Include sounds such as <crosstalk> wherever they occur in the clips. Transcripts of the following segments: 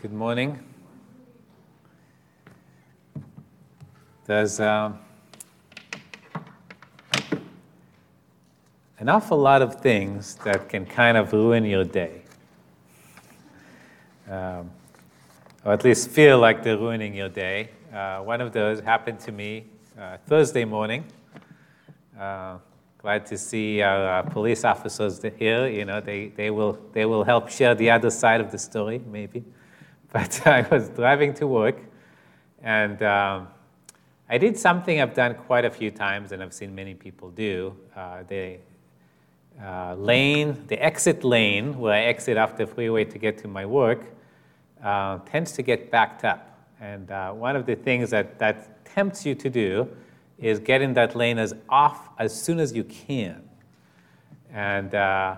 Good morning. There's um, an awful lot of things that can kind of ruin your day, um, or at least feel like they're ruining your day. Uh, one of those happened to me uh, Thursday morning. Uh, glad to see our uh, police officers here. You know, they, they, will, they will help share the other side of the story, maybe. But <laughs> I was driving to work, and um, I did something I've done quite a few times, and I've seen many people do. Uh, the uh, lane, the exit lane, where I exit off the freeway to get to my work, uh, tends to get backed up. And uh, one of the things that that tempts you to do is get in that lane as off as soon as you can. And uh,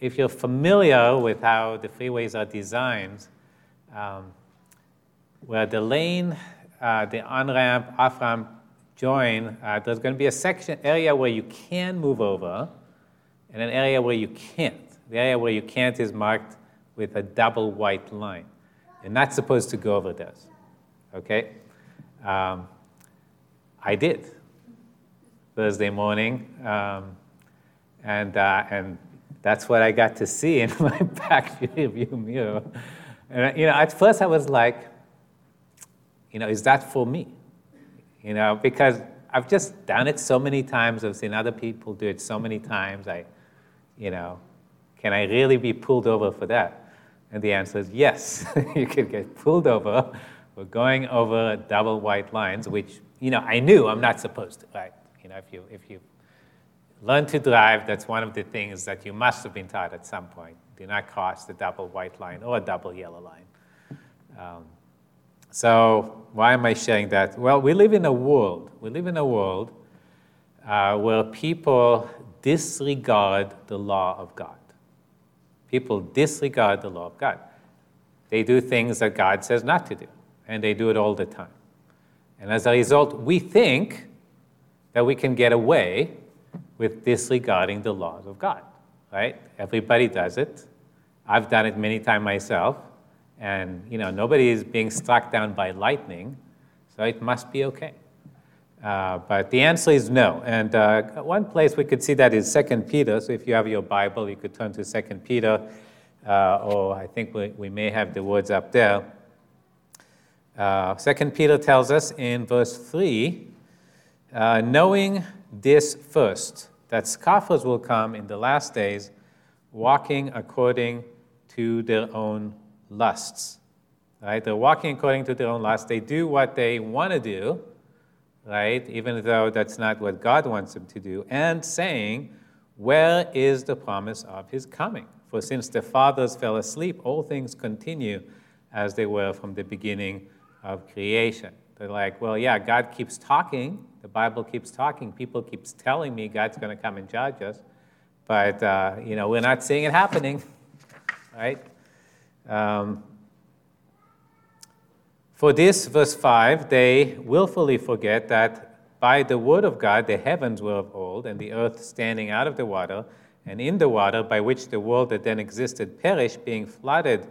if you're familiar with how the freeways are designed, um, where the lane, uh, the on ramp, off ramp join, uh, there's going to be a section area where you can move over, and an area where you can't. The area where you can't is marked with a double white line. You're not supposed to go over this. Okay? Um, I did Thursday morning, um, and uh, and that's what I got to see in <laughs> my back view mirror. And you know, at first I was like, you know, is that for me? You know, because I've just done it so many times. I've seen other people do it so many times. I, you know, can I really be pulled over for that? And the answer is yes. <laughs> you can get pulled over for going over double white lines, which you know I knew I'm not supposed to. Right? You know, if you if you learn to drive, that's one of the things that you must have been taught at some point. Do not cross the double white line or a double yellow line. Um, so why am I sharing that? Well, we live in a world. We live in a world uh, where people disregard the law of God. People disregard the law of God. They do things that God says not to do, and they do it all the time. And as a result, we think that we can get away with disregarding the laws of God, right? Everybody does it. I've done it many times myself, and you know nobody is being struck down by lightning, so it must be okay. Uh, but the answer is no. And uh, one place we could see that is Second Peter. So if you have your Bible, you could turn to Second Peter, uh, or I think we, we may have the words up there. Uh, Second Peter tells us in verse three, uh, knowing this first, that scoffers will come in the last days, walking according to their own lusts. Right? They're walking according to their own lusts. They do what they want to do, right? Even though that's not what God wants them to do, and saying, Where is the promise of his coming? For since the fathers fell asleep, all things continue as they were from the beginning of creation. They're like, well, yeah, God keeps talking. The Bible keeps talking. People keeps telling me God's going to come and judge us. But, uh, you know, we're not seeing it happening, <laughs> right? Um, for this, verse 5, they willfully forget that by the word of God the heavens were of old, and the earth standing out of the water, and in the water by which the world that then existed perished, being flooded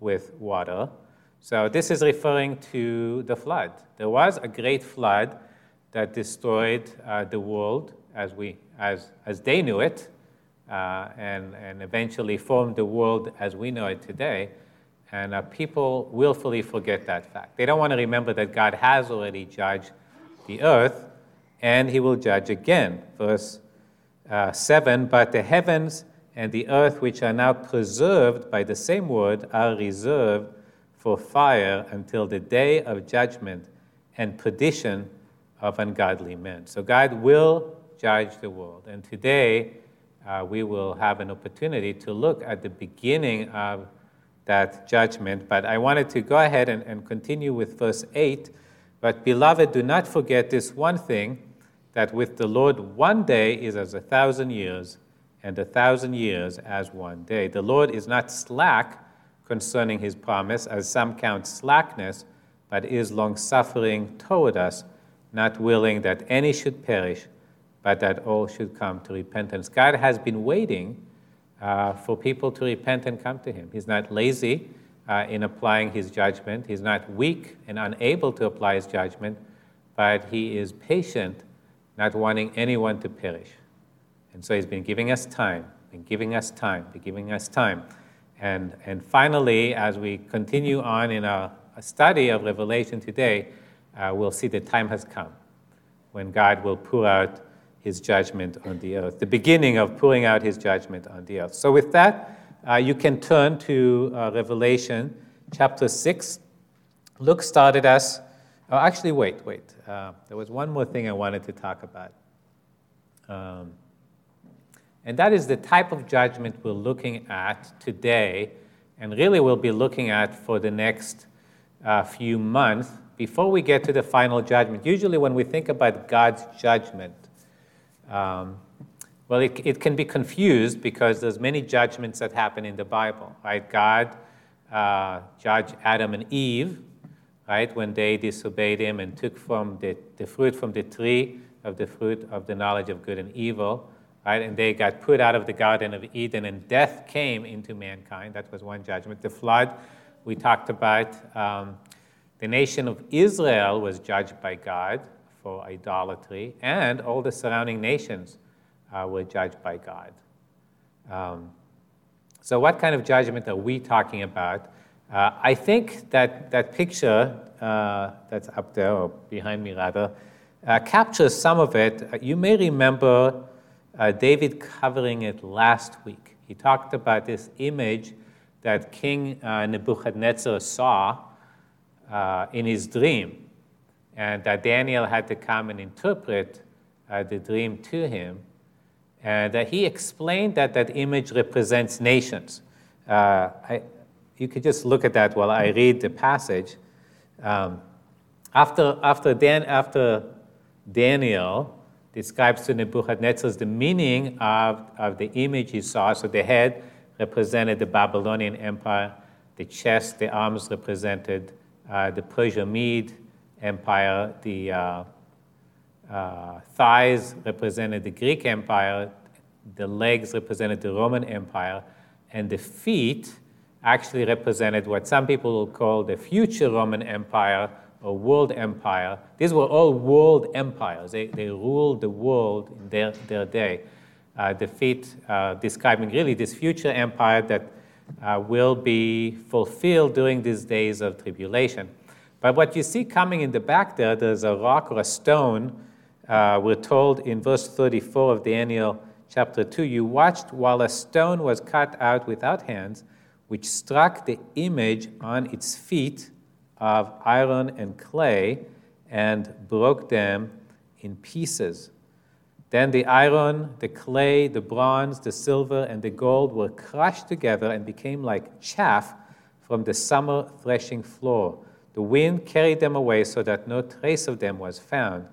with water. So this is referring to the flood. There was a great flood that destroyed uh, the world as, we, as, as they knew it, uh, and, and eventually formed the world as we know it today. And uh, people willfully forget that fact. They don't want to remember that God has already judged the earth, and he will judge again. Verse uh, 7 But the heavens and the earth, which are now preserved by the same word, are reserved for fire until the day of judgment and perdition of ungodly men. So God will judge the world. And today, uh, we will have an opportunity to look at the beginning of that judgment. But I wanted to go ahead and, and continue with verse 8. But, beloved, do not forget this one thing that with the Lord, one day is as a thousand years, and a thousand years as one day. The Lord is not slack concerning his promise, as some count slackness, but is longsuffering toward us, not willing that any should perish, but that all should come to repentance. God has been waiting uh, for people to repent and come to Him. He's not lazy uh, in applying his judgment. He's not weak and unable to apply his judgment, but he is patient, not wanting anyone to perish. And so he's been giving us time, been giving us time, been giving us time. And, and finally, as we continue on in our study of Revelation today, uh, we'll see the time has come when God will pour out his judgment on the earth, the beginning of pouring out his judgment on the earth. So, with that, uh, you can turn to uh, Revelation chapter 6. Luke started us. Oh, actually, wait, wait. Uh, there was one more thing I wanted to talk about. Um, and that is the type of judgment we're looking at today, and really we'll be looking at for the next uh, few months before we get to the final judgment. Usually, when we think about God's judgment, um, well, it, it, can be confused because there's many judgments that happen in the Bible, right? God uh, judged Adam and Eve, right, when they disobeyed Him and took from the, the fruit from the tree of the fruit of the knowledge of good and evil, right? And they got put out of the Garden of Eden, and death came into mankind. That was one judgment. The flood, we talked about. Um, the nation of Israel was judged by God for idolatry, and all the surrounding nations uh, were judged by God. Um, so, what kind of judgment are we talking about? Uh, I think that that picture uh, that's up there, or behind me rather, uh, captures some of it. Uh, you may remember uh, David covering it last week. He talked about this image that King Nebuchadnezzar saw in his dream and that Daniel had to come and interpret uh, the dream to him. And uh, he explained that that image represents nations. Uh, I, you could just look at that while I read the passage. Um, after, after, Dan, after Daniel describes to Nebuchadnezzar the meaning of, of the image he saw, so the head represented the Babylonian Empire, the chest, the arms represented uh, the Persia Mede, Empire. The uh, uh, thighs represented the Greek Empire, the legs represented the Roman Empire, and the feet actually represented what some people will call the future Roman Empire or world empire. These were all world empires. They, they ruled the world in their, their day. Uh, the feet uh, describing really this future empire that uh, will be fulfilled during these days of tribulation. But what you see coming in the back there, there's a rock or a stone. Uh, we're told in verse 34 of Daniel chapter 2 you watched while a stone was cut out without hands, which struck the image on its feet of iron and clay and broke them in pieces. Then the iron, the clay, the bronze, the silver, and the gold were crushed together and became like chaff from the summer threshing floor. The wind carried them away so that no trace of them was found,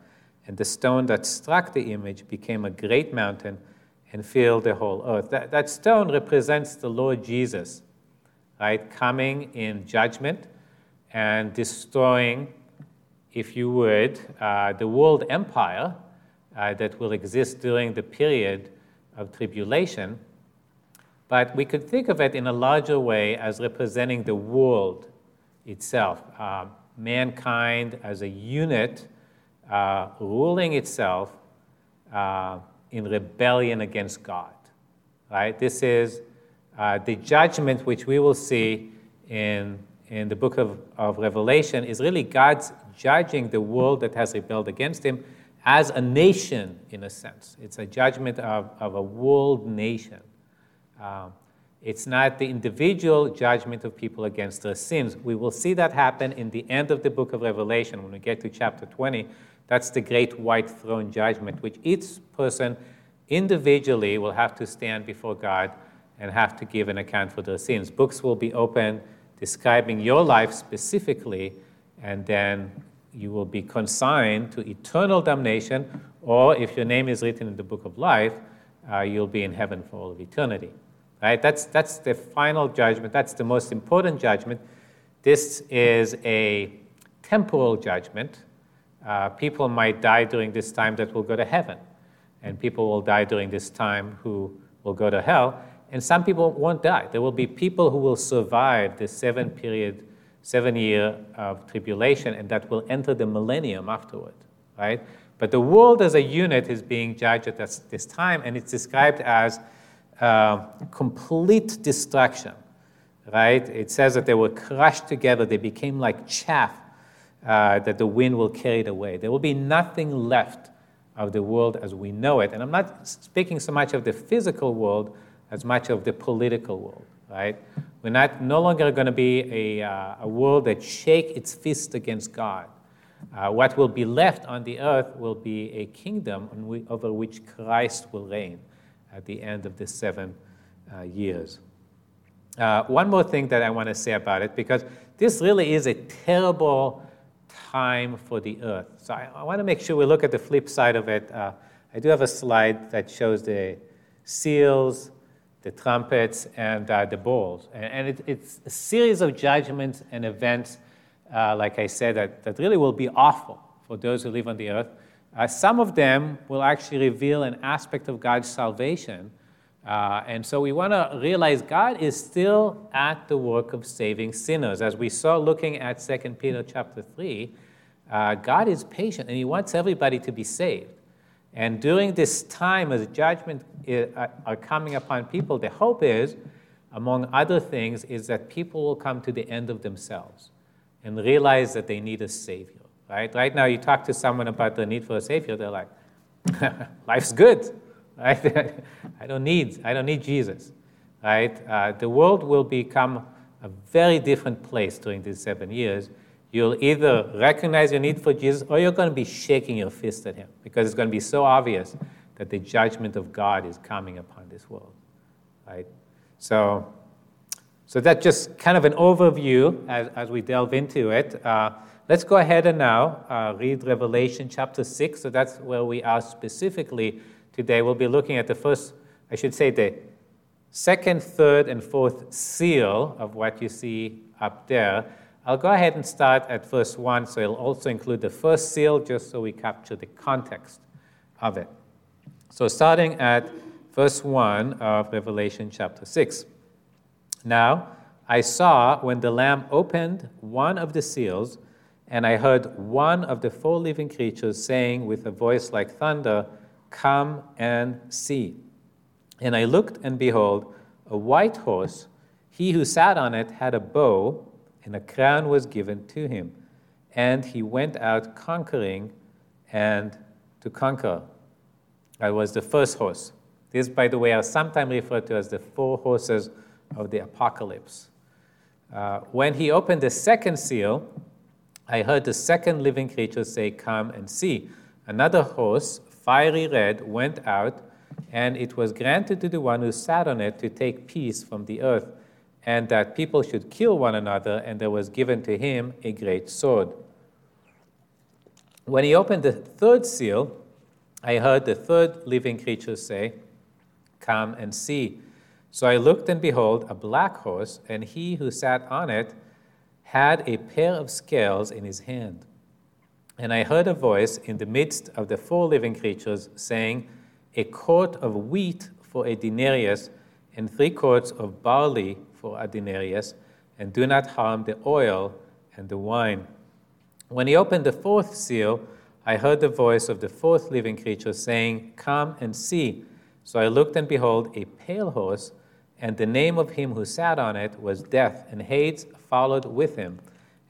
and the stone that struck the image became a great mountain and filled the whole earth. That, that stone represents the Lord Jesus, right? Coming in judgment and destroying, if you would, uh, the world empire uh, that will exist during the period of tribulation. But we could think of it in a larger way as representing the world itself. Uh, mankind as a unit uh, ruling itself uh, in rebellion against God. Right? This is uh, the judgment which we will see in, in the book of, of Revelation is really God's judging the world that has rebelled against him as a nation, in a sense. It's a judgment of, of a world nation. Um, it's not the individual judgment of people against their sins. We will see that happen in the end of the book of Revelation when we get to chapter 20. That's the great white throne judgment, which each person individually will have to stand before God and have to give an account for their sins. Books will be opened describing your life specifically, and then you will be consigned to eternal damnation, or if your name is written in the book of life, uh, you'll be in heaven for all of eternity. Right? That's, that's the final judgment. That's the most important judgment. This is a temporal judgment. Uh, people might die during this time that will go to heaven, and people will die during this time who will go to hell. and some people won't die. There will be people who will survive the seven period, seven year of tribulation, and that will enter the millennium afterward, right? But the world as a unit is being judged at this, this time, and it's described as complete destruction, right? It says that they were crushed together, they became like chaff uh, that the wind will carry it away. There will be nothing left of the world as we know it. And I'm not speaking so much of the physical world as much of the political world, right? We're not, no longer going to be a, uh, a world that shake its fist against God. Uh, what will be left on the earth will be a kingdom we, over which Christ will reign at the end of the seven uh, years. Uh, one more thing that I want to say about it, because this really is a terrible time for the earth. So I, I want to make sure we look at the flip side of it. Uh, I do have a slide that shows the seals, the trumpets, and uh, the bowls. And, and it, it's a series of judgments and events, uh, like I said, that, that really will be awful for those who live on the earth. Uh, some of them will actually reveal an aspect of God's salvation. Uh, and so we want to realize God is still at the work of saving sinners. As we saw looking at 2 Peter chapter 3, uh, God is patient and He wants everybody to be saved. And during this time, as judgment uh, are coming upon people, the hope is, among other things, is that people will come to the end of themselves and realize that they need a savior. Right? Right now, you talk to someone about the need for a savior, they're like, <laughs> "Life's good. <laughs> Right? <laughs> I don't need. I don't need Jesus." Right? Uh, the world will become a very different place during these seven years You'll either recognize your need for Jesus or you're going to be shaking your fist at him because it's going to be so obvious that the judgment of God is coming upon this world. Right? So, so that's just kind of an overview as, as we delve into it. Uh, let's go ahead and now uh, read Revelation chapter 6. So that's where we are specifically today. We'll be looking at the first, I should say, the second, third, and fourth seal of what you see up there. I'll go ahead and start at verse 1, so it'll also include the first seal, just so we capture the context of it. So, starting at verse 1 of Revelation chapter 6. Now, I saw when the Lamb opened one of the seals, and I heard one of the four living creatures saying with a voice like thunder, Come and see. And I looked, and behold, a white horse. He who sat on it had a bow and a crown was given to him. And he went out conquering and to conquer. That was the first horse. These, by the way, are sometimes referred to as the four horses of the apocalypse. Uh, when he opened the second seal, I heard the second living creature say, Come and see. Another horse, fiery red, went out, and it was granted to the one who sat on it to take peace from the earth and that people should kill one another, and there was given to him a great sword. When he opened the third seal, I heard the third living creature say, Come and see. So I looked, and behold, a black horse, and he who sat on it had a pair of scales in his hand. And I heard a voice in the midst of the four living creatures saying, A quart of wheat for a denarius, and three quarts of barley for a denarius, and do not harm the oil and the wine. When he opened the fourth seal, I heard the voice of the fourth living creature saying, Come and see. So I looked, and behold, a pale horse, and the name of him who sat on it was Death, and Hades followed with him.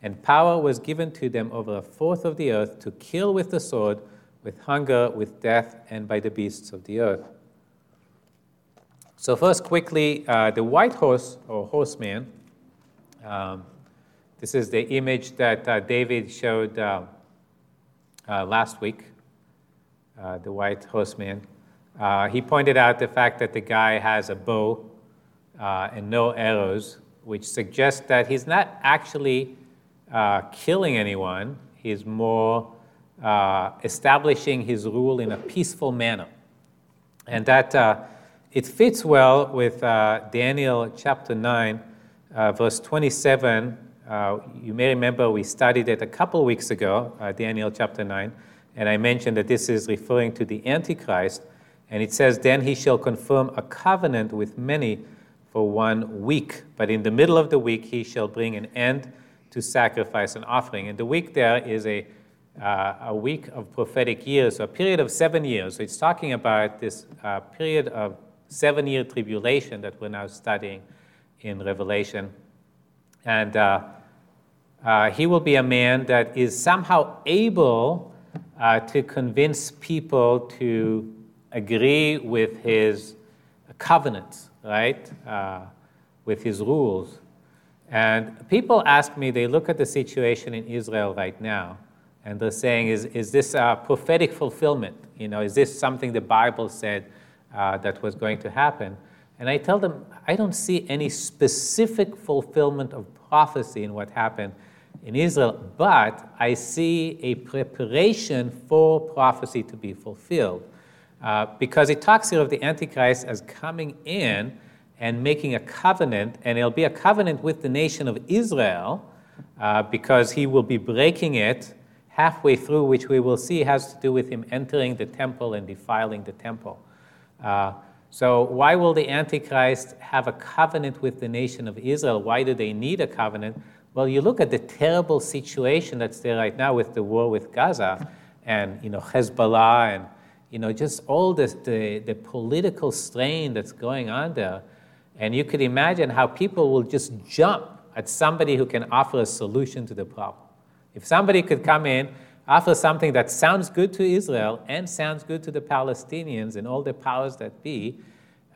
And power was given to them over a fourth of the earth to kill with the sword, with hunger, with death, and by the beasts of the earth. So first, quickly, uh, the white horse or horseman. Um, this is the image that uh, David showed uh, uh last week, uh, the white horseman. Uh, he pointed out the fact that the guy has a bow and no arrows, which suggests that he's not actually killing anyone. He's more establishing his rule in a peaceful manner. And that it fits well with uh, Daniel chapter 9, uh, verse 27. Uh, you may remember we studied it a couple weeks ago, uh, Daniel chapter 9, and I mentioned that this is referring to the Antichrist. And it says, Then he shall confirm a covenant with many for one week. But in the middle of the week, he shall bring an end to sacrifice and offering. And the week there is a, uh, a week of prophetic years, so a period of seven years. So it's talking about this uh, period of seven year tribulation that we're now studying in Revelation. And uh, uh he will be a man that is somehow able uh, to convince people to agree with his covenants, right? Uh, with his rules. And people ask me, they look at the situation in Israel right now, and they're saying, is, is this a prophetic fulfillment? You know, is this something the Bible said uh, that was going to happen? And I tell them, I don't see any specific fulfillment of prophecy in what happened in Israel, but I see a preparation for prophecy to be fulfilled. Uh, because it talks here of the Antichrist as coming in and making a covenant, and it'll be a covenant with the nation of Israel uh, because he will be breaking it halfway through, which we will see has to do with him entering the temple and defiling the temple. Uh, so, why will the Antichrist have a covenant with the nation of Israel? Why do they need a covenant? Well, you look at the terrible situation that's there right now with the war with Gaza and you know Hezbollah and you know, just all this, the, the political strain that's going on there. And you could imagine how people will just jump at somebody who can offer a solution to the problem. If somebody could come in, offer something that sounds good to Israel and sounds good to the Palestinians and all the powers that be,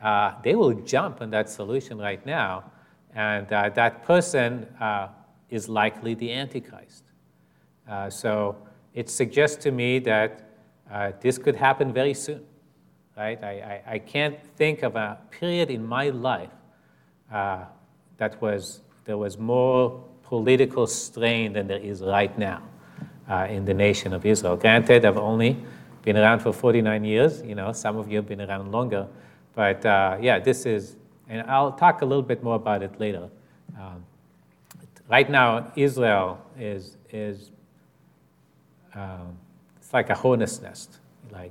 uh, they will jump on that solution right now. And uh, that person uh, is likely the Antichrist. Uh, so it suggests to me that uh, this could happen very soon, right? I, I, I, can't think of a period in my life uh, that was, there was more political strain than there is right now uh, in the nation of Israel. Granted, I've only been around for 49 years. You know, some of you have been around longer. But uh, yeah, this is, and I'll talk a little bit more about it later. Um, right now, Israel is, is um, it's like a hornet's nest, like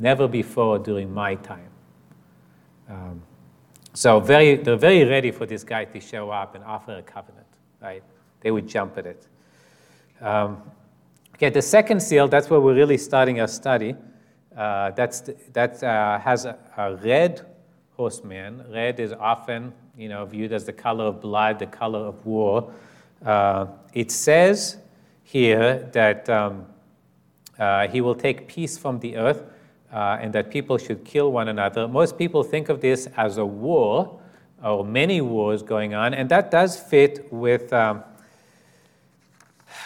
never before during my time. Um, so very, they're very ready for this guy to show up and offer a covenant, right? They would jump at it. Um, okay, the second seal, that's where we're really starting our study. Uh, that's the, that uh, has a, a, red horseman. Red is often, you know, viewed as the color of blood, the color of war. Uh, it says here that um, uh, he will take peace from the earth uh, and that people should kill one another. Most people think of this as a war or many wars going on, and that does fit with um,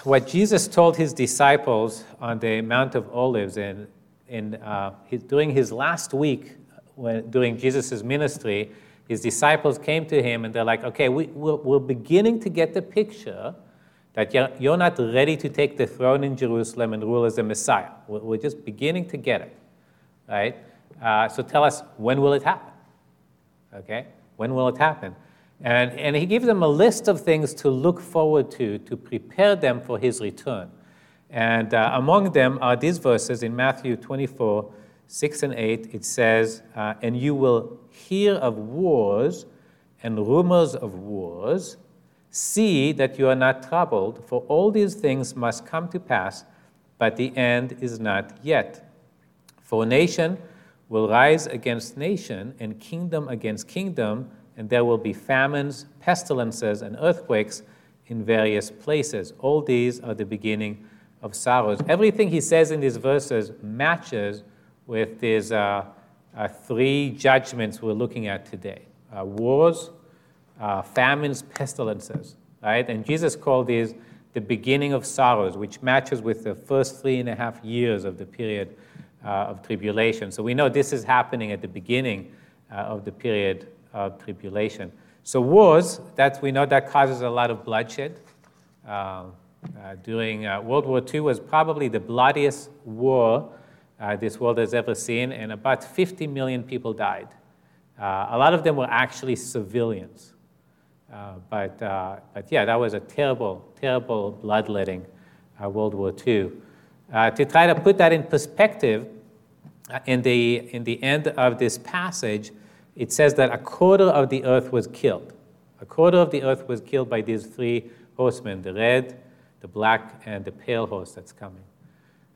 what Jesus told his disciples on the Mount of Olives in, in, uh, his, during his last week when, during Jesus' ministry. His disciples came to him and they're like, okay, we, we're, we're beginning to get the picture that you're, not ready to take the throne in Jerusalem and rule as a Messiah. We're, we're just beginning to get it, right? Uh, so tell us, when will it happen? Okay? When will it happen? And, and he gives them a list of things to look forward to, to prepare them for his return. And uh, among them are these verses in Matthew 24, 6 and 8. It says, uh, And you will hear of wars and rumors of wars. See that you are not troubled, for all these things must come to pass, but the end is not yet. For nation will rise against nation, and kingdom against kingdom, and there will be famines, pestilences, and earthquakes in various places. All these are the beginning of sorrows. Everything he says in these verses matches with these uh, uh, three judgments we're looking at today uh, wars, uh, famines, pestilences, right? And Jesus called these the beginning of sorrows, which matches with the first three and a half years of the period uh, of tribulation. So we know this is happening at the beginning uh, of the period of tribulation. So wars, that we know that causes a lot of bloodshed. Uh, uh, during uh, World War II was probably the bloodiest war this world has ever seen, and about 50 million people died. a lot of them were actually civilians. Uh, but, uh, but yeah, that was a terrible, terrible bloodletting, uh, World War II. to try to put that in perspective, in the, in the end of this passage, it says that a quarter of the earth was killed. A quarter of the earth was killed by these three horsemen the red, the black, and the pale horse that's coming.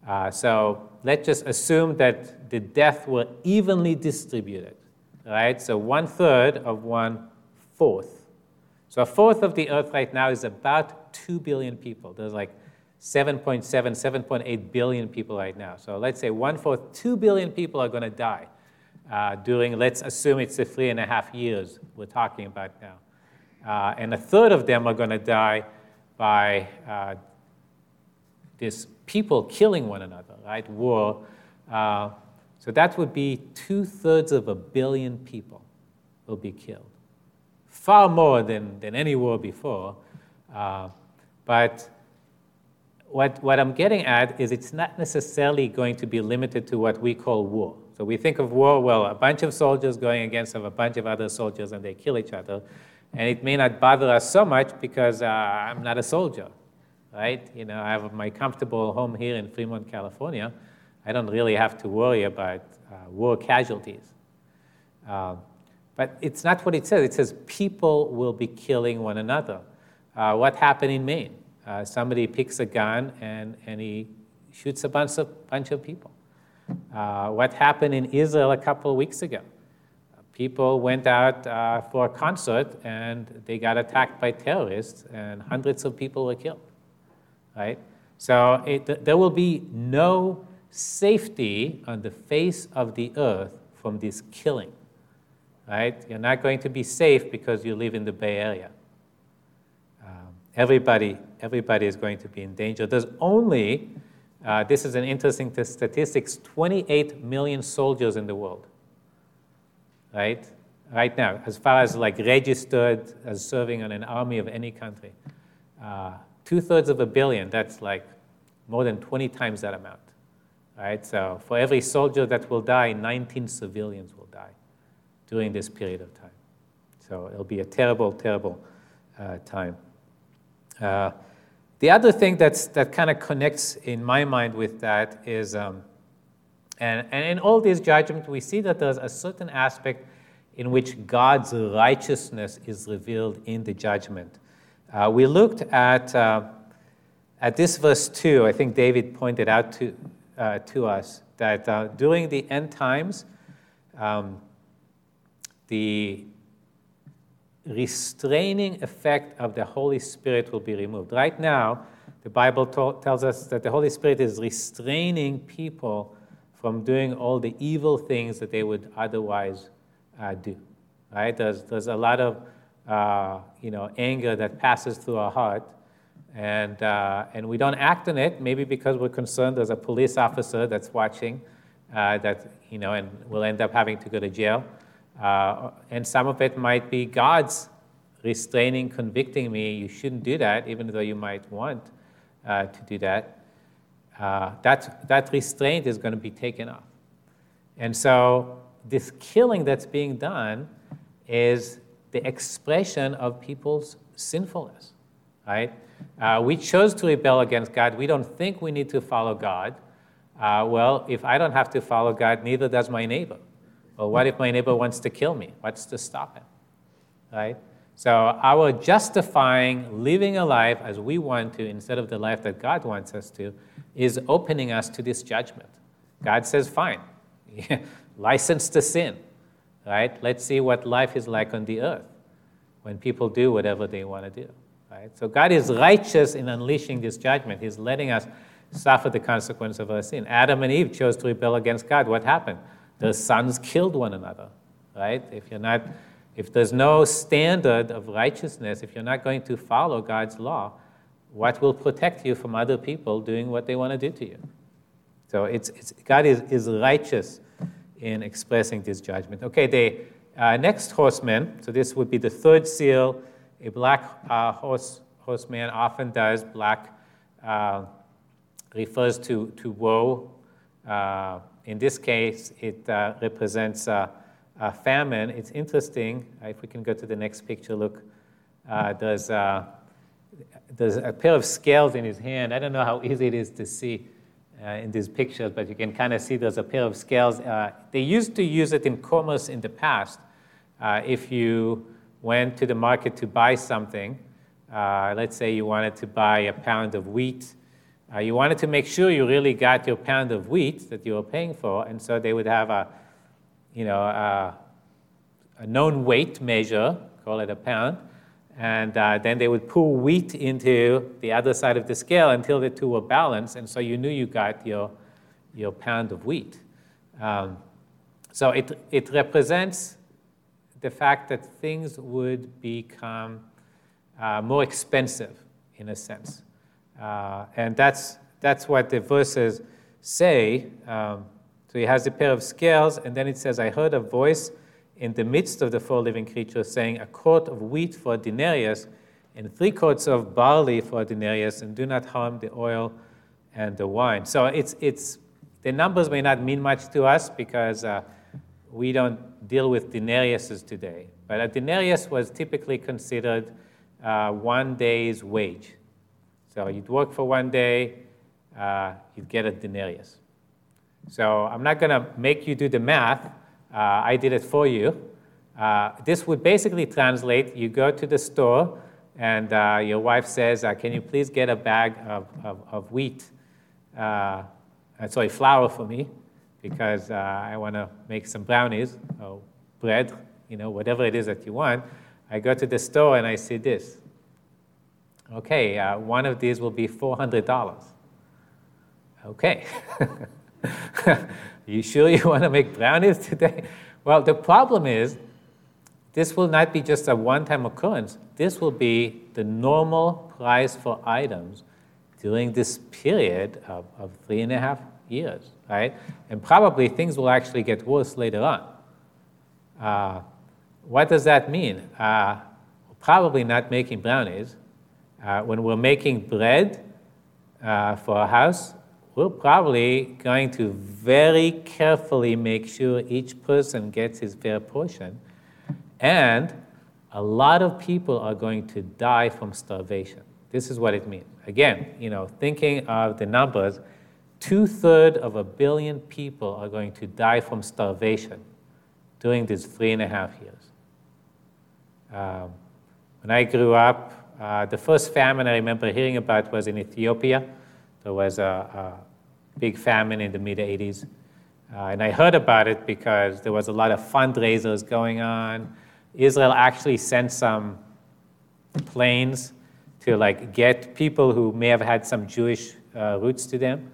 Uh, so let's just assume that the death were evenly distributed, right? So one third of one fourth. So a fourth of the earth right now is about 2 billion people. There's like 7.7, 7.8 billion people right now. So let's say one fourth, 2 billion people are going to die uh, during, let's assume it's the three and a half years we're talking about now. Uh, and a third of them are going to die by uh, this people killing one another, right? War. Uh, so that would be two thirds of a billion people will be killed. Far more than, than any war before. Uh, but what, what I'm getting at is it's not necessarily going to be limited to what we call war. So we think of war, well, a bunch of soldiers going against a bunch of other soldiers and they kill each other. And it may not bother us so much because uh, I'm not a soldier, right? You know, I have my comfortable home here in Fremont, California. I don't really have to worry about uh, war casualties. Uh, but it's not what it says. It says people will be killing one another. Uh, what happened in Maine? Uh, somebody picks a gun and, and he shoots a bunch of, bunch of people. Uh, what happened in Israel a couple of weeks ago? People went out uh, for a concert and they got attacked by terrorists, and hundreds of people were killed. Right? So it, there will be no safety on the face of the earth from this killing. Right? You're not going to be safe because you live in the Bay Area. Um, everybody, everybody is going to be in danger. There's only uh, this is an interesting t- statistics 28 million soldiers in the world, right? Right now, as far as like registered as serving in an army of any country. Uh, Two thirds of a billion, that's like more than 20 times that amount, right? So for every soldier that will die, 19 civilians will during this period of time. So it'll be a terrible, terrible uh, time. Uh, the other thing that's, that kind of connects in my mind with that is, um, and, and in all these judgments, we see that there's a certain aspect in which God's righteousness is revealed in the judgment. Uh, we looked at, uh, at this verse 2, I think David pointed out to, uh, to us that uh, during the end times, um, the restraining effect of the Holy Spirit will be removed. Right now, the Bible to- tells us that the Holy Spirit is restraining people from doing all the evil things that they would otherwise uh, do. Right? There's, there's a lot of uh, you know, anger that passes through our heart, and, uh, and we don't act on it, maybe because we're concerned there's a police officer that's watching uh, that, you know, and we'll end up having to go to jail. Uh, and some of it might be God's restraining, convicting me. You shouldn't do that, even though you might want uh, to do that. Uh, that. That restraint is going to be taken off. And so, this killing that's being done is the expression of people's sinfulness, right? Uh, we chose to rebel against God. We don't think we need to follow God. Uh, well, if I don't have to follow God, neither does my neighbor. Well, what if my neighbor wants to kill me? What's to stop him? Right? So, our justifying living a life as we want to instead of the life that God wants us to is opening us to this judgment. God says, fine, <laughs> license to sin, right? Let's see what life is like on the earth when people do whatever they want to do, right? So, God is righteous in unleashing this judgment. He's letting us suffer the consequence of our sin. Adam and Eve chose to rebel against God. What happened? The sons killed one another, right? If you're not, if there's no standard of righteousness, if you're not going to follow God's law, what will protect you from other people doing what they want to do to you? So it's, it's God is, is righteous in expressing this judgment. Okay, the uh, next horseman, so this would be the third seal. A black uh, horse, horseman often does. Black uh, refers to, to woe. In this case, it uh, represents a famine. It's interesting. Uh, if we can go to the next picture, look. Uh, there's, uh, there's a pair of scales in his hand. I don't know how easy it is to see uh, in these pictures, but you can kind of see there's a pair of scales. Uh, they used to use it in commerce in the past. Uh, if you went to the market to buy something, let's say you wanted to buy a pound of wheat, uh, you wanted to make sure you really got your pound of wheat that you were paying for, and so they would have a, you know, a, a known weight measure, call it a pound, and uh, then they would pull wheat into the other side of the scale until the two were balanced, and so you knew you got your, your pound of wheat. Um, so it, it represents the fact that things would become uh, more expensive in a sense. Uh, and that's, that's what the verses say. Um, so he has a pair of scales, and then it says, I heard a voice in the midst of the four living creatures, saying, A quart of wheat for a denarius, and three quarts of barley for a denarius, and do not harm the oil and the wine. So it's, it's, the numbers may not mean much to us because uh, we don't deal with denariuses today. But a denarius was typically considered uh, one day's wage. So you'd work for one day, uh, you'd get a denarius. So I'm not going to make you do the math uh, I did it for you. Uh, this would basically translate you go to the store, and uh, your wife says, Can you please get a bag of, of, of wheat, sorry, flour for me, because I want to make some brownies or bread, you know, whatever it is that you want. I go to the store and I see this. Okay, uh, one of these will be $400. Okay. <laughs> you sure you want to make brownies today? Well, the problem is this will not be just a one time occurrence. This will be the normal price for items during this period of, of three and a half years, right? And probably things will actually get worse later on. Uh, what does that mean? Uh, probably not making brownies. Uh, when we're making bread uh, for a house, we're probably going to very carefully make sure each person gets his fair portion. And a lot of people are going to die from starvation. This is what it means. Again, you know, thinking of the numbers, two thirds of a billion people are going to die from starvation during these three and a half years. Um, when I grew up, uh, the first famine I remember hearing about was in Ethiopia. There was a, a big famine in the mid 80s. Uh, and I heard about it because there was a lot of fundraisers going on. Israel actually sent some planes to like get people who may have had some Jewish uh, roots to them,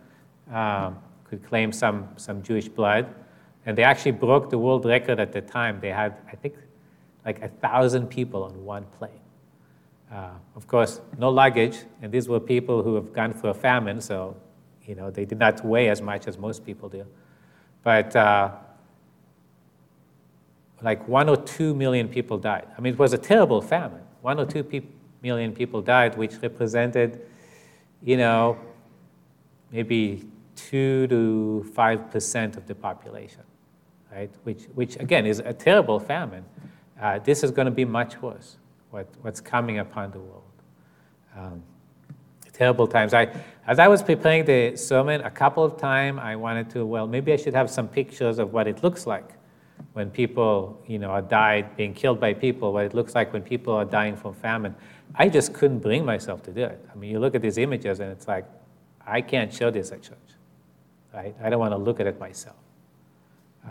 um, could claim some, some Jewish blood. And they actually broke the world record at the time. They had, I think, like a thousand people on one plane. Uh, of course, no luggage, and these were people who have gone through a famine, so you know they did not weigh as much as most people do. But uh, like one or two million people died. I mean, it was a terrible famine. One or two pe- million people died, which represented, you know, maybe two to five percent of the population, right? Which, which again is a terrible famine. Uh, this is going to be much worse what, what's coming upon the world. Um, terrible times. I, as I was preparing the sermon, a couple of times I wanted to, well, maybe I should have some pictures of what it looks like when people, you know, are died, being killed by people, what it looks like when people are dying from famine. I just couldn't bring myself to do it. I mean, you look at these images and it's like, I can't show this at church, right? I don't want to look at it myself. Uh,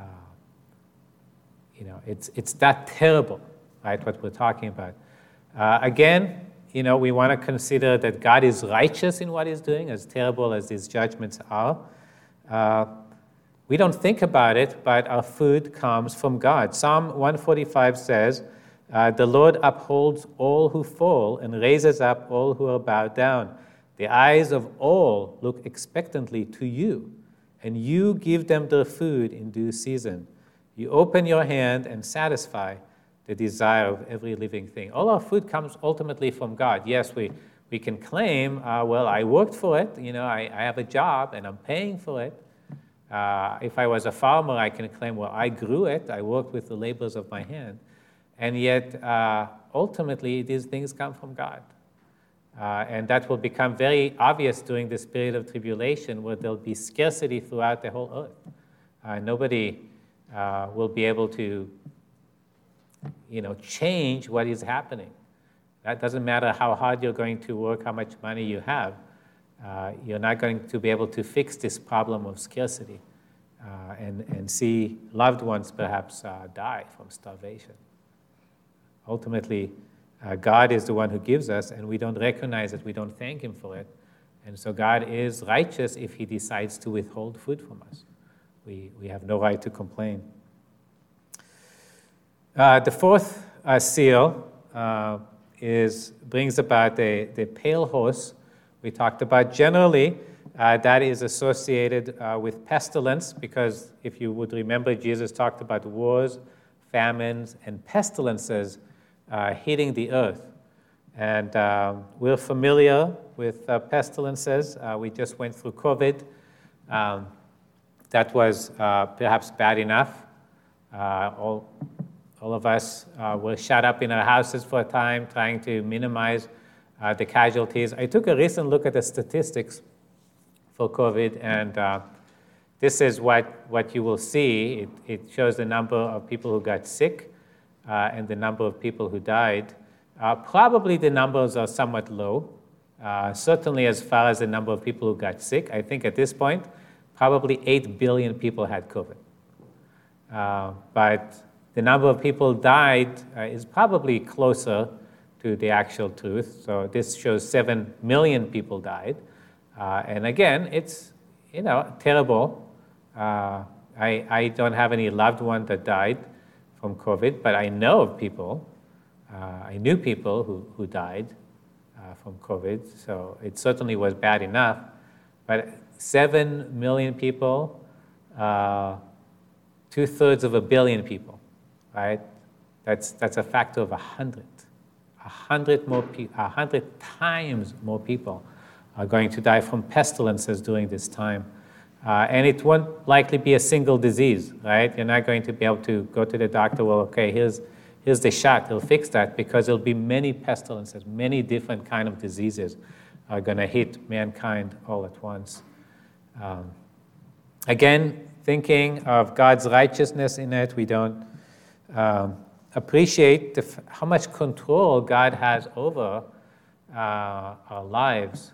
you know, it's, it's that terrible, right, what we're talking about. Uh, again, you know, we want to consider that God is righteous in what He's doing, as terrible as these judgments are. Uh, we don't think about it, but our food comes from God. Psalm 145 says, uh, The Lord upholds all who fall and raises up all who are bowed down. The eyes of all look expectantly to you, and you give them their food in due season. You open your hand and satisfy the desire of every living thing. All our food comes ultimately from God. Yes, we, we can claim, uh, well, I worked for it, you know, I, I have a job and I'm paying for it. Uh, if I was a farmer, I can claim, well, I grew it, I worked with the labors of my hand. And yet, uh, ultimately, these things come from God. Uh, and that will become very obvious during this period of tribulation where there'll be scarcity throughout the whole earth. Uh, nobody uh, will be able to you know, change what is happening. That doesn't matter how hard you're going to work, how much money you have. Uh, you're not going to be able to fix this problem of scarcity uh, and, and see loved ones perhaps uh, die from starvation. Ultimately, uh, God is the one who gives us, and we don't recognize it, we don't thank Him for it. And so God is righteous if He decides to withhold food from us. We, we have no right to complain. Uh, the fourth uh, seal uh, is, brings about the, the pale horse. We talked about generally uh, that is associated uh, with pestilence because if you would remember, Jesus talked about wars, famines, and pestilences uh, hitting the earth. And um, we're familiar with uh, pestilences. Uh, we just went through COVID. Um, that was uh, perhaps bad enough. Uh, all, all of us uh, were shut up in our houses for a time, trying to minimize the casualties. I took a recent look at the statistics for COVID, and this is what, what you will see. It, it shows the number of people who got sick uh, and the number of people who died. Uh, probably the numbers are somewhat low, uh, certainly as far as the number of people who got sick. I think at this point, probably 8 billion people had COVID. Uh, but the number of people died uh, is probably closer to the actual truth. So this shows 7 million people died. Uh, and again, it's, you know, terrible. I, I don't have any loved one that died from COVID, but I know of people, uh, I knew people who, who died uh, from COVID, so it certainly was bad enough. But 7 million people, uh, two thirds of a billion people, right? That's, that's a factor of 100. 100, more pe- 100 times more people are going to die from pestilences during this time. Uh, and it won't likely be a single disease, right? You're not going to be able to go to the doctor, well, okay, here's, here's the shot, he'll fix that, because there'll be many pestilences, many different kind of diseases are going to hit mankind all at once. Um, again, thinking of God's righteousness in it, we don't um, appreciate the, how much control God has over uh, our lives.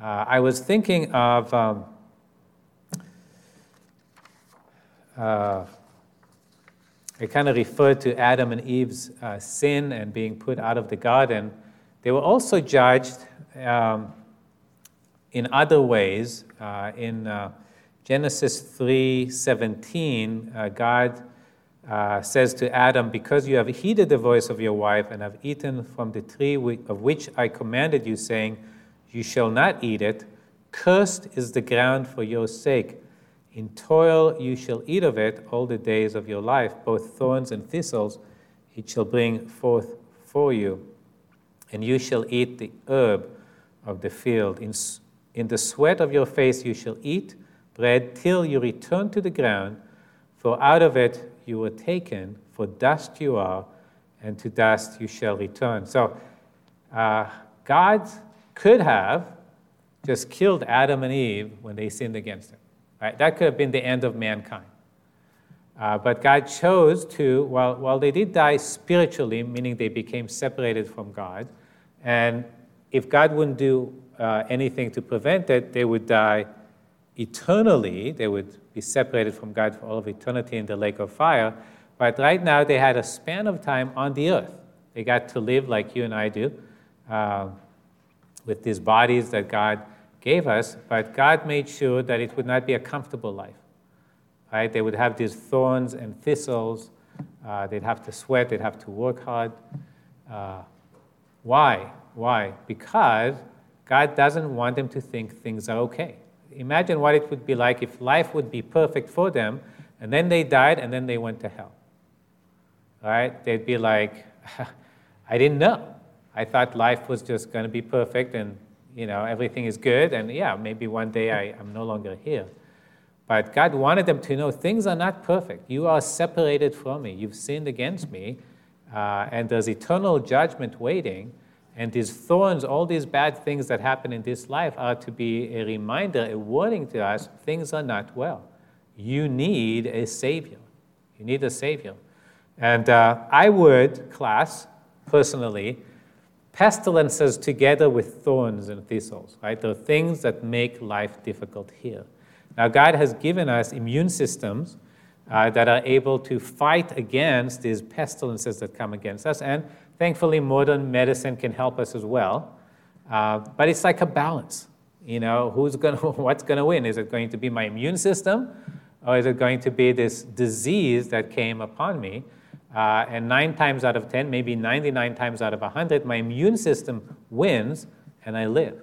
Uh, I was thinking of... Um, uh, I kind of referred to Adam and Eve's uh, sin and being put out of the garden. They were also judged um, in other ways. Uh, in uh, Genesis 3:17, uh, God uh, says to Adam, "Because you have heeded the voice of your wife and have eaten from the tree of which I commanded you, saying, You shall not eat it. Cursed is the ground for your sake." In toil you shall eat of it all the days of your life, both thorns and thistles it shall bring forth for you. And you shall eat the herb of the field. In, in the sweat of your face you shall eat bread till you return to the ground, for out of it you were taken, for dust you are, and to dust you shall return. So uh, God could have just killed Adam and Eve when they sinned against him. Right? That could have been the end of mankind. Uh, but God chose to, while, while they did die spiritually, meaning they became separated from God, and if God wouldn't do uh, anything to prevent it, they would die eternally. They would be separated from God for all of eternity in the lake of fire. But right now, they had a span of time on the earth. They got to live like you and I do, uh, with these bodies that God gave us, but God made sure that it would not be a comfortable life. Right? They would have these thorns and thistles. Uh, they'd have to sweat. They'd have to work hard. Uh, why? Why? Because God doesn't want them to think things are okay. Imagine what it would be like if life would be perfect for them, and then they died, and then they went to hell. Right? They'd be like, <laughs> I didn't know. I thought life was just going to be perfect, and you know, everything is good, and yeah, maybe one day I, I'm no longer here. But God wanted them to know things are not perfect. You are separated from me. You've sinned against me, uh, and there's eternal judgment waiting. And these thorns, all these bad things that happen in this life, are to be a reminder, a warning to us things are not well. You need a Savior. You need a Savior. And uh, I would class, personally, pestilences together with thorns and thistles, right? The things that make life difficult here. Now, God has given us immune systems uh, that are able to fight against these pestilences that come against us. And thankfully, modern medicine can help us as well. Uh, but it's like a balance. You know, who's going <laughs> what's going to win? Is it going to be my immune system, or is it going to be this disease that came upon me? Uh, and nine times out of 10, maybe 99 times out of 100, my immune system wins and I live.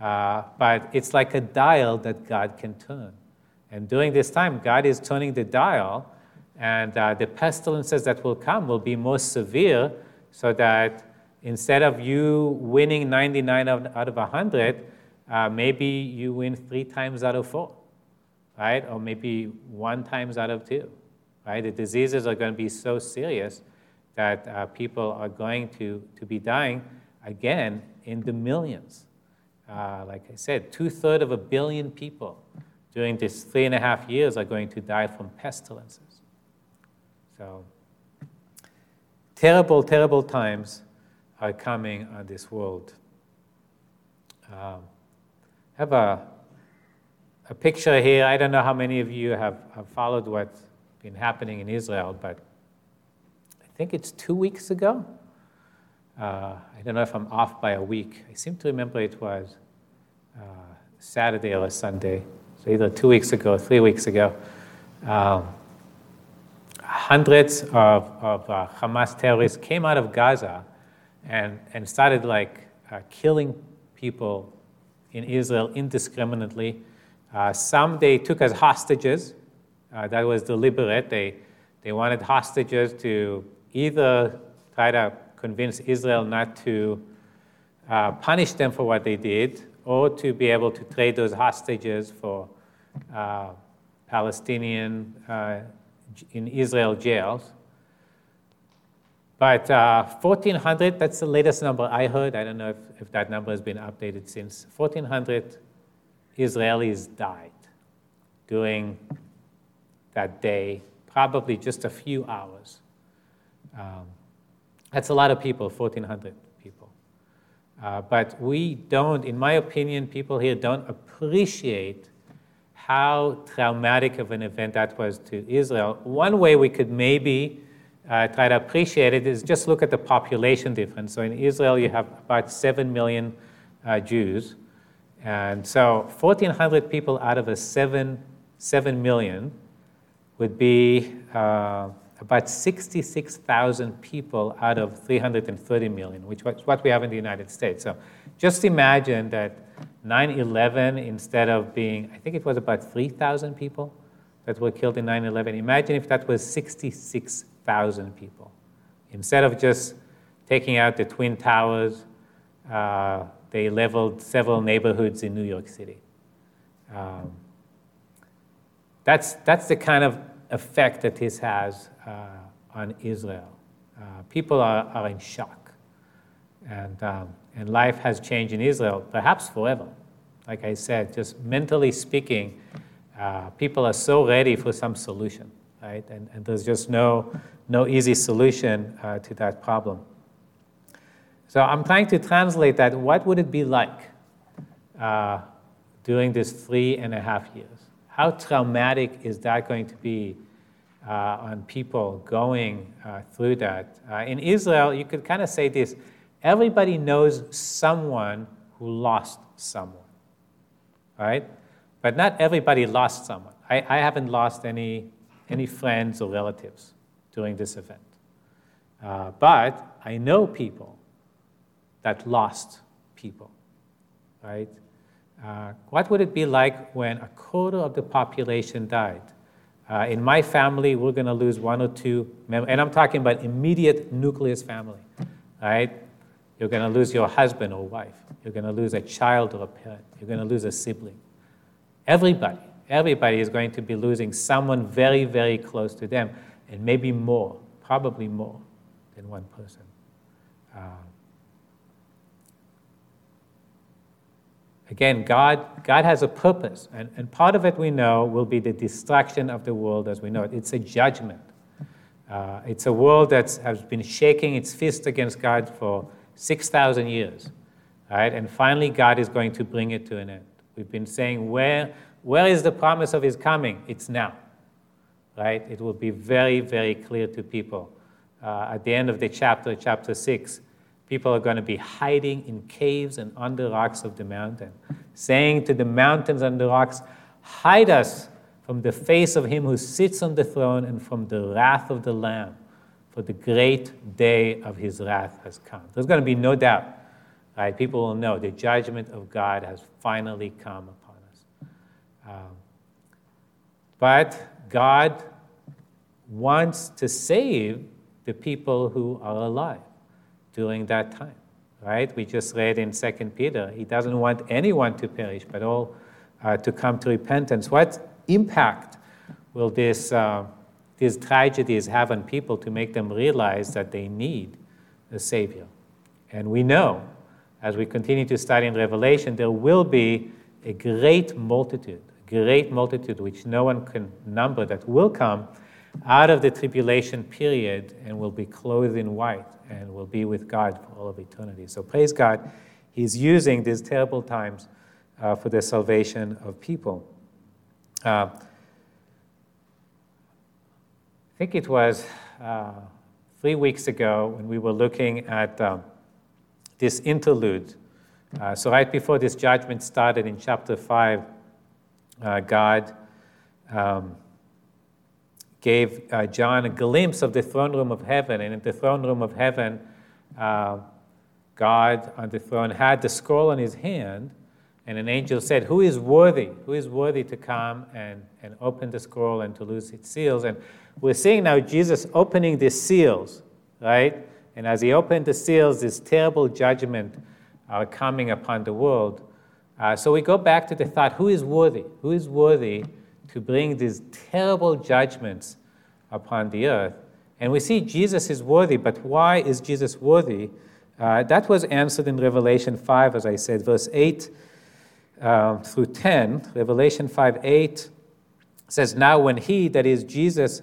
Uh, but it's like a dial that God can turn. And during this time, God is turning the dial, and uh, the pestilences that will come will be more severe, so that instead of you winning 99 out of 100, uh, maybe you win three times out of four, right? Or maybe one times out of two, right? The diseases are going to be so serious that uh, people are going to, to be dying again in the millions. Uh, like I said, two thirds of a billion people during these three and a half years are going to die from pestilences. So, terrible, terrible times are coming on this world. Um, I have a, a picture here. I don't know how many of you have, have followed what's been happening in Israel, but I think it's two weeks ago. Uh, I don't know if I'm off by a week. I seem to remember it was uh, Saturday or Sunday so either two weeks ago three weeks ago, um, hundreds of, of uh, Hamas terrorists came out of Gaza and, and started like uh, killing people in Israel indiscriminately. Uh, some they took as hostages. Uh, that was deliberate. They, they wanted hostages to either try to convince Israel not to uh, punish them for what they did or to be able to trade those hostages for uh, Palestinian in Israel jails. But uh, 1,400, that's the latest number I heard. I don't know if, if that number has been updated since. 1,400 Israelis died during that day, probably just a few hours. Um, that's a lot of people, 1,400 people. Uh, but we don't, in my opinion, people here don't appreciate how traumatic of an event that was to Israel. One way we could maybe uh, try to appreciate it is just look at the population difference. So in Israel, you have about 7 million uh, Jews. And so 1,400 people out of a 7, 7 million would be uh, about 66,000 people out of 330 million, which is what we have in the United States. So just imagine that 9 11, instead of being, I think it was about 3,000 people that were killed in 9 11, imagine if that was 66,000 people. Instead of just taking out the Twin Towers, uh, they leveled several neighborhoods in New York City. Um, that's, that's the kind of effect that this has uh, on Israel. Uh, people are, are in shock. And um, and life has changed in Israel, perhaps forever. Like I said, just mentally speaking, uh, people are so ready for some solution, right? And, and there's just no, no easy solution uh, to that problem. So I'm trying to translate that. What would it be like uh, during these three and a half years? How traumatic is that going to be uh, on people going uh, through that? Uh, in Israel, you could kind of say this Everybody knows someone who lost someone, right? But not everybody lost someone. I, I haven't lost any, any friends or relatives during this event. Uh, but I know people that lost people, right? Uh, what would it be like when a quarter of the population died? Uh, in my family, we're going to lose one or two members, and I'm talking about immediate nucleus family, right? You're going to lose your husband or wife. You're going to lose a child or a parent. You're going to lose a sibling. Everybody, everybody is going to be losing someone very, very close to them, and maybe more, probably more than one person. Uh, again, God, God has a purpose, and, and part of it we know will be the destruction of the world as we know it. It's a judgment. Uh, it's a world that has been shaking its fist against God for 6,000 years, right? And finally, God is going to bring it to an end. We've been saying, where, where is the promise of His coming? It's now, right? It will be very, very clear to people. Uh, at the end of the chapter, chapter 6, People are going to be hiding in caves and under rocks of the mountain, saying to the mountains and the rocks, Hide us from the face of him who sits on the throne and from the wrath of the Lamb, for the great day of his wrath has come. There's going to be no doubt, right? People will know the judgment of God has finally come upon us. Um, but God wants to save the people who are alive during that time, right? We just read in 2 Peter, he doesn't want anyone to perish, but all uh, to come to repentance. What impact will this, uh, these tragedies have on people to make them realize that they need a Savior? And we know, as we continue to study in Revelation, there will be a great multitude, a great multitude which no one can number, that will come out of the tribulation period and will be clothed in white and will be with God for all of eternity. So praise God, He's using these terrible times uh, for the salvation of people. Uh, I think it was uh, three weeks ago when we were looking at um, this interlude. Uh, so, right before this judgment started in chapter 5, uh, God. Um, gave uh, John a glimpse of the throne room of heaven. And in the throne room of heaven, uh, God on the throne had the scroll in his hand, and an angel said, Who is worthy? Who is worthy to come and, and open the scroll and to loose its seals? And we're seeing now Jesus opening the seals, right? And as he opened the seals, this terrible judgment are coming upon the world. Uh, so we go back to the thought who is worthy? Who is worthy to bring these terrible judgments upon the earth. And we see Jesus is worthy, but why is Jesus worthy? Uh, that was answered in Revelation 5, as I said, verse 8 uh, through 10. Revelation 5 8 says, Now when he, that is Jesus,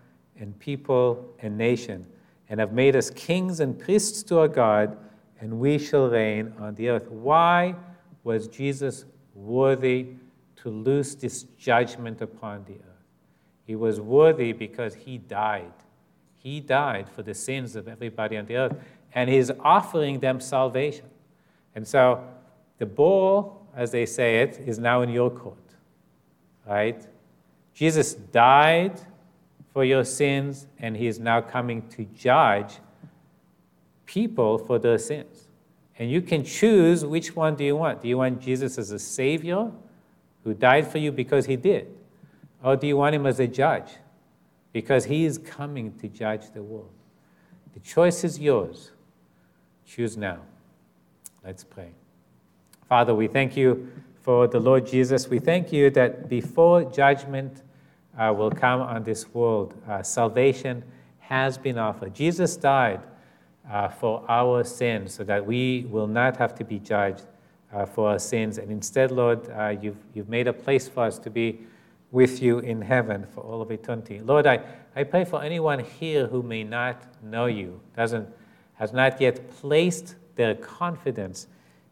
and people and nation, and have made us kings and priests to our God, and we shall reign on the earth. Why was Jesus worthy to loose this judgment upon the earth. He was worthy because he died. He died for the sins of everybody on the earth, and he's offering them salvation. And so the ball, as they say it, is now in your court. Right? Jesus died for your sins, and he is now coming to judge people for their sins. And you can choose which one do you want. Do you want Jesus as a savior who died for you because he did? Or do you want him as a judge? Because he is coming to judge the world. The choice is yours. Choose now. Let's pray. Father, we thank you for the Lord Jesus. We thank you that before judgment uh, will come on this world, uh, salvation has been offered. Jesus died uh, for our sins so that we will not have to be judged uh, for our sins. And instead, Lord, uh, you've, you've made a place for us to be with you in heaven for all of eternity. Lord, I, I pray for anyone here who may not know you, doesn't, has not yet placed their confidence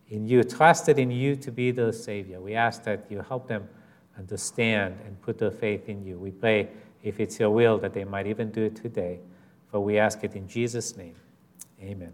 in you, trusted in you to be their Savior. We ask that you help them understand and put their faith in you. We pray, if it's your will, that they might even do it today. For we ask it in Jesus' name. Amen.